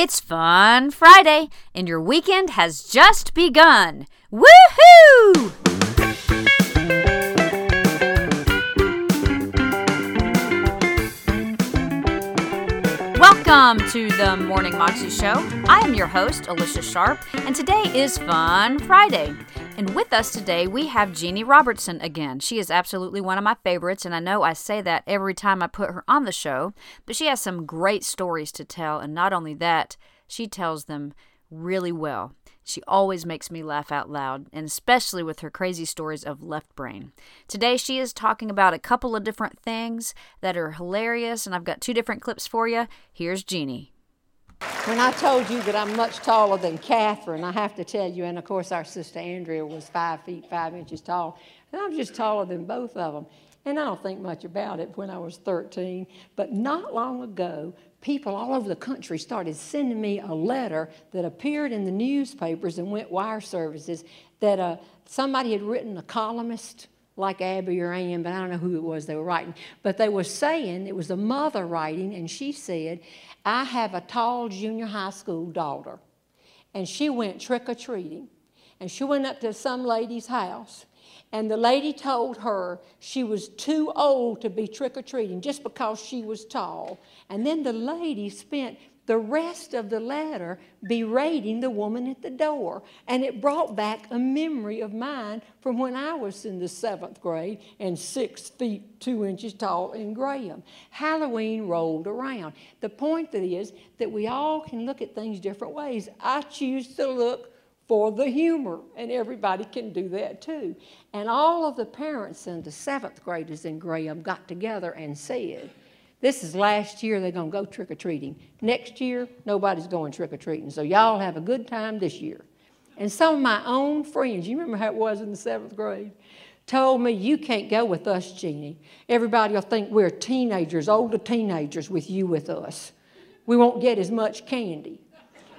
It's Fun Friday, and your weekend has just begun. Woohoo! Welcome to the Morning Moxie Show. I am your host, Alicia Sharp, and today is Fun Friday. And with us today, we have Jeanne Robertson again. She is absolutely one of my favorites, and I know I say that every time I put her on the show, but she has some great stories to tell, and not only that, she tells them really well. She always makes me laugh out loud, and especially with her crazy stories of left brain. Today, she is talking about a couple of different things that are hilarious, and I've got two different clips for you. Here's Jeanne. When I told you that I'm much taller than Catherine, I have to tell you, and of course our sister Andrea was five feet five inches tall, and I'm just taller than both of them. And I don't think much about it when I was 13, but not long ago, people all over the country started sending me a letter that appeared in the newspapers and went wire services that uh, somebody had written a columnist like Abby or Ann, but I don't know who it was they were writing. But they were saying, it was a mother writing, and she said, I have a tall junior high school daughter. And she went trick or treating. And she went up to some lady's house. And the lady told her she was too old to be trick or treating just because she was tall. And then the lady spent the rest of the letter berating the woman at the door. And it brought back a memory of mine from when I was in the seventh grade and six feet two inches tall in Graham. Halloween rolled around. The point is that we all can look at things different ways. I choose to look for the humor, and everybody can do that too. And all of the parents and the seventh graders in Graham got together and said, this is last year, they're going to go trick or treating. Next year, nobody's going trick or treating. So y'all have a good time this year. And some of my own friends, you remember how it was in the seventh grade, told me, You can't go with us, Jeanne. Everybody will think we're teenagers, older teenagers, with you with us. We won't get as much candy.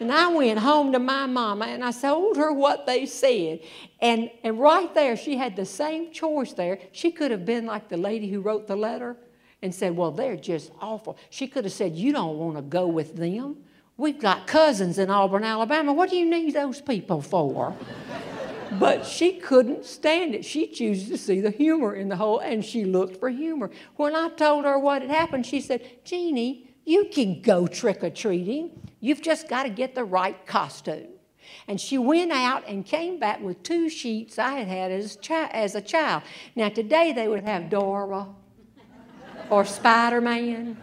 And I went home to my mama and I told her what they said. And, and right there, she had the same choice there. She could have been like the lady who wrote the letter and said, Well, they're just awful. She could have said, You don't want to go with them. We've got cousins in Auburn, Alabama. What do you need those people for? but she couldn't stand it. She chooses to see the humor in the whole, and she looked for humor. When I told her what had happened, she said, Jeanne, you can go trick or treating. You've just got to get the right costume. And she went out and came back with two sheets I had had as, chi- as a child. Now, today they would have Dora or Spider Man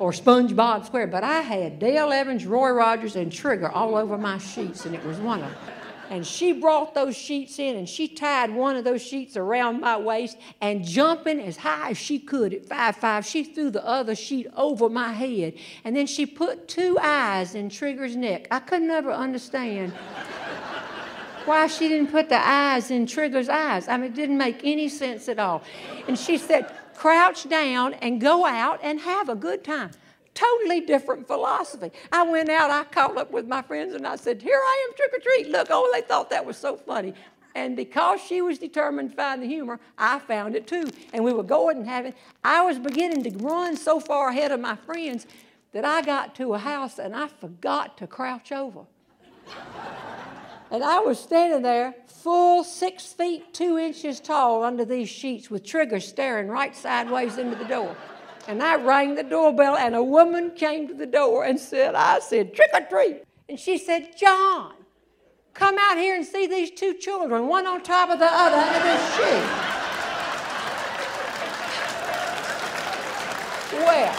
or SpongeBob Square, but I had Dale Evans, Roy Rogers, and Trigger all over my sheets, and it was one of them. And she brought those sheets in and she tied one of those sheets around my waist and jumping as high as she could at five five, she threw the other sheet over my head. And then she put two eyes in Trigger's neck. I could never understand why she didn't put the eyes in Trigger's eyes. I mean, it didn't make any sense at all. And she said, crouch down and go out and have a good time. Totally different philosophy. I went out, I called up with my friends, and I said, Here I am, trick or treat. Look, oh, they thought that was so funny. And because she was determined to find the humor, I found it too. And we were going and having, I was beginning to run so far ahead of my friends that I got to a house and I forgot to crouch over. And I was standing there full six feet two inches tall under these sheets with Trigger staring right sideways into the door. And I rang the doorbell, and a woman came to the door and said, I said, trick or treat. And she said, John, come out here and see these two children, one on top of the other under this sheet. well,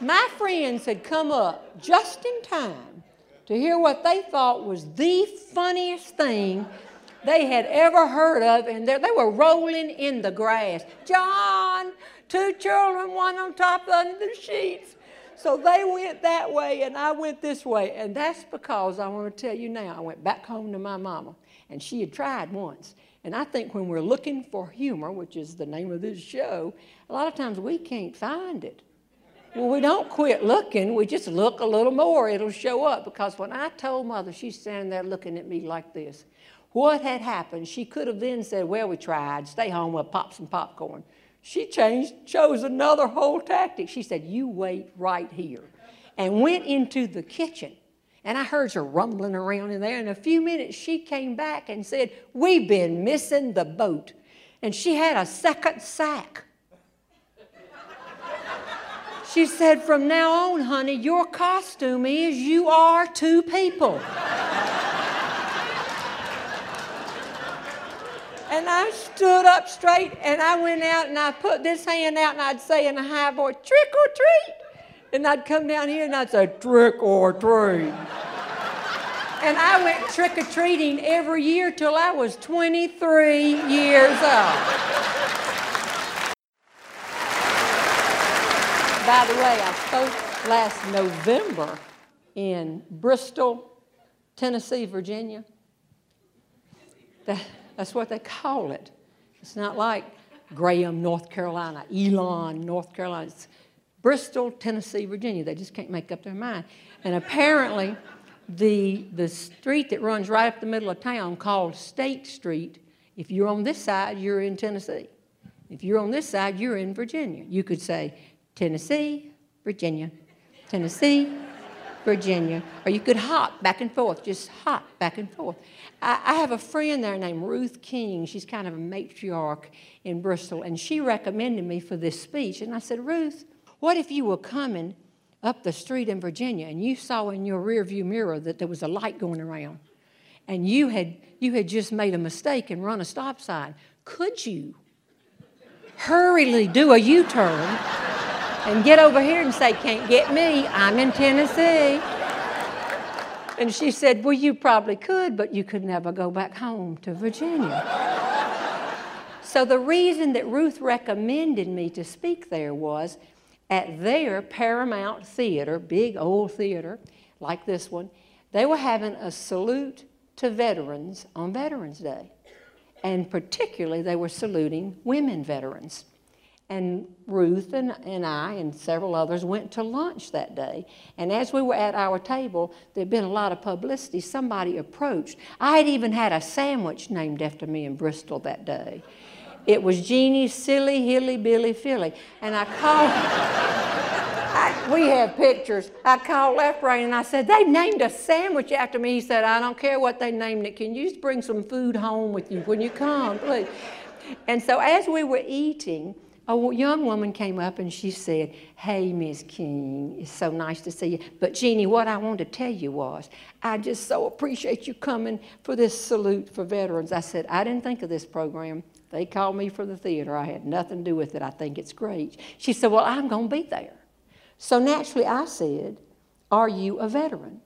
my friends had come up just in time to hear what they thought was the funniest thing they had ever heard of, and they were rolling in the grass. John, two children, one on top under the sheets. So they went that way, and I went this way. And that's because I want to tell you now, I went back home to my mama, and she had tried once. And I think when we're looking for humor, which is the name of this show, a lot of times we can't find it. Well, we don't quit looking, we just look a little more, it'll show up. Because when I told mother, she's standing there looking at me like this. What had happened? She could have then said, Well, we tried, stay home, we'll pop some popcorn. She changed, chose another whole tactic. She said, You wait right here. and went into the kitchen. And I heard her rumbling around in there. In a few minutes, she came back and said, We've been missing the boat. And she had a second sack. She said, From now on, honey, your costume is you are two people. And I stood up straight and I went out and I put this hand out and I'd say in a high voice, trick or treat. And I'd come down here and I'd say, trick or treat. and I went trick or treating every year till I was 23 years old. By the way, I spoke last November in Bristol, Tennessee, Virginia. That, that's what they call it. It's not like Graham, North Carolina, Elon, North Carolina. It's Bristol, Tennessee, Virginia. They just can't make up their mind. And apparently, the, the street that runs right up the middle of town called State Street, if you're on this side, you're in Tennessee. If you're on this side, you're in Virginia. You could say Tennessee, Virginia, Tennessee, Virginia, or you could hop back and forth, just hop back and forth. I, I, have a friend there named Ruth King. She's kind of a matriarch in Bristol, and she recommended me for this speech. And I said, Ruth, what if you were coming up the street in Virginia and you saw in your rearview mirror that there was a light going around, and you had you had just made a mistake and run a stop sign? Could you hurriedly do a U-turn? And get over here and say, Can't get me, I'm in Tennessee. And she said, Well, you probably could, but you could never go back home to Virginia. so the reason that Ruth recommended me to speak there was at their Paramount Theater, big old theater like this one, they were having a salute to veterans on Veterans Day. And particularly, they were saluting women veterans. And Ruth and, and I and several others went to lunch that day. And as we were at our table, there'd been a lot of publicity. Somebody approached. I had even had a sandwich named after me in Bristol that day. It was Jeanne's Silly Hilly Billy Philly. And I called, I, we have pictures. I called Left Brain and I said, They named a sandwich after me. He said, I don't care what they named it. Can you just bring some food home with you when you come, please? And so as we were eating, a young woman came up and she said, Hey, Miss King, it's so nice to see you. But Jeanne, what I wanted to tell you was, I just so appreciate you coming for this salute for veterans. I said, I didn't think of this program. They called me for the theater. I had nothing to do with it. I think it's great. She said, Well, I'm going to be there. So naturally, I said, Are you a veteran?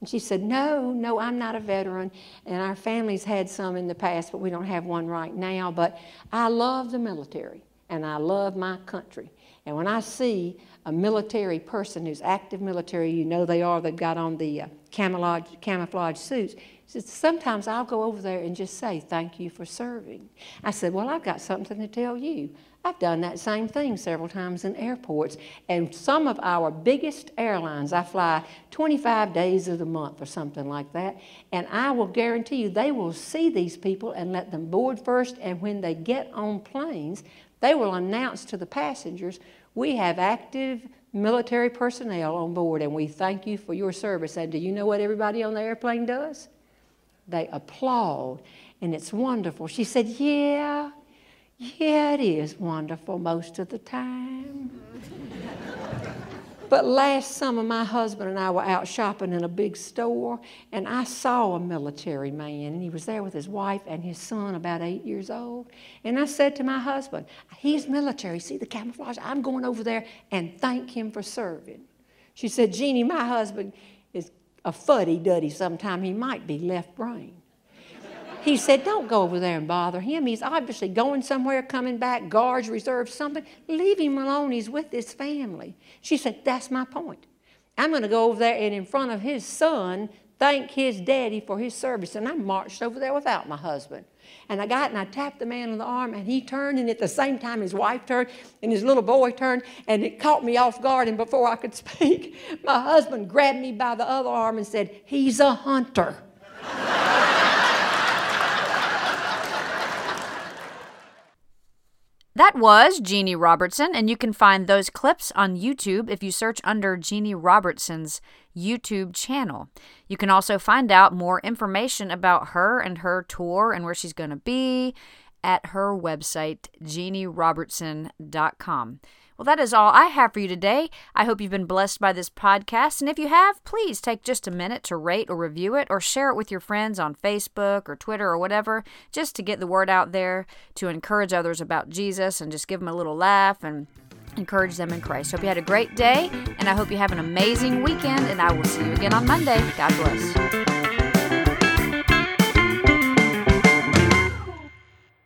And she said, No, no, I'm not a veteran. And our family's had some in the past, but we don't have one right now. But I love the military and I love my country. And when I see a military person who's active military, you know they are, they've got on the uh, camouflage, camouflage suits. Sometimes I'll go over there and just say, Thank you for serving. I said, Well, I've got something to tell you. I've done that same thing several times in airports. And some of our biggest airlines, I fly 25 days of the month or something like that. And I will guarantee you they will see these people and let them board first. And when they get on planes, they will announce to the passengers, we have active military personnel on board and we thank you for your service. And do you know what everybody on the airplane does? They applaud and it's wonderful. She said, Yeah, yeah, it is wonderful most of the time. But last summer, my husband and I were out shopping in a big store, and I saw a military man, and he was there with his wife and his son, about eight years old. And I said to my husband, He's military. See the camouflage? I'm going over there and thank him for serving. She said, Jeanne, my husband is a fuddy duddy sometime. He might be left brain. He said, Don't go over there and bother him. He's obviously going somewhere, coming back, guards, reserves, something. Leave him alone. He's with his family. She said, That's my point. I'm going to go over there and, in front of his son, thank his daddy for his service. And I marched over there without my husband. And I got and I tapped the man on the arm, and he turned, and at the same time, his wife turned, and his little boy turned, and it caught me off guard. And before I could speak, my husband grabbed me by the other arm and said, He's a hunter. That was Jeanne Robertson, and you can find those clips on YouTube if you search under Jeanne Robertson's YouTube channel. You can also find out more information about her and her tour and where she's going to be at her website, jeannerobertson.com. Well, that is all I have for you today. I hope you've been blessed by this podcast. And if you have, please take just a minute to rate or review it or share it with your friends on Facebook or Twitter or whatever, just to get the word out there, to encourage others about Jesus and just give them a little laugh and encourage them in Christ. Hope you had a great day, and I hope you have an amazing weekend. And I will see you again on Monday. God bless.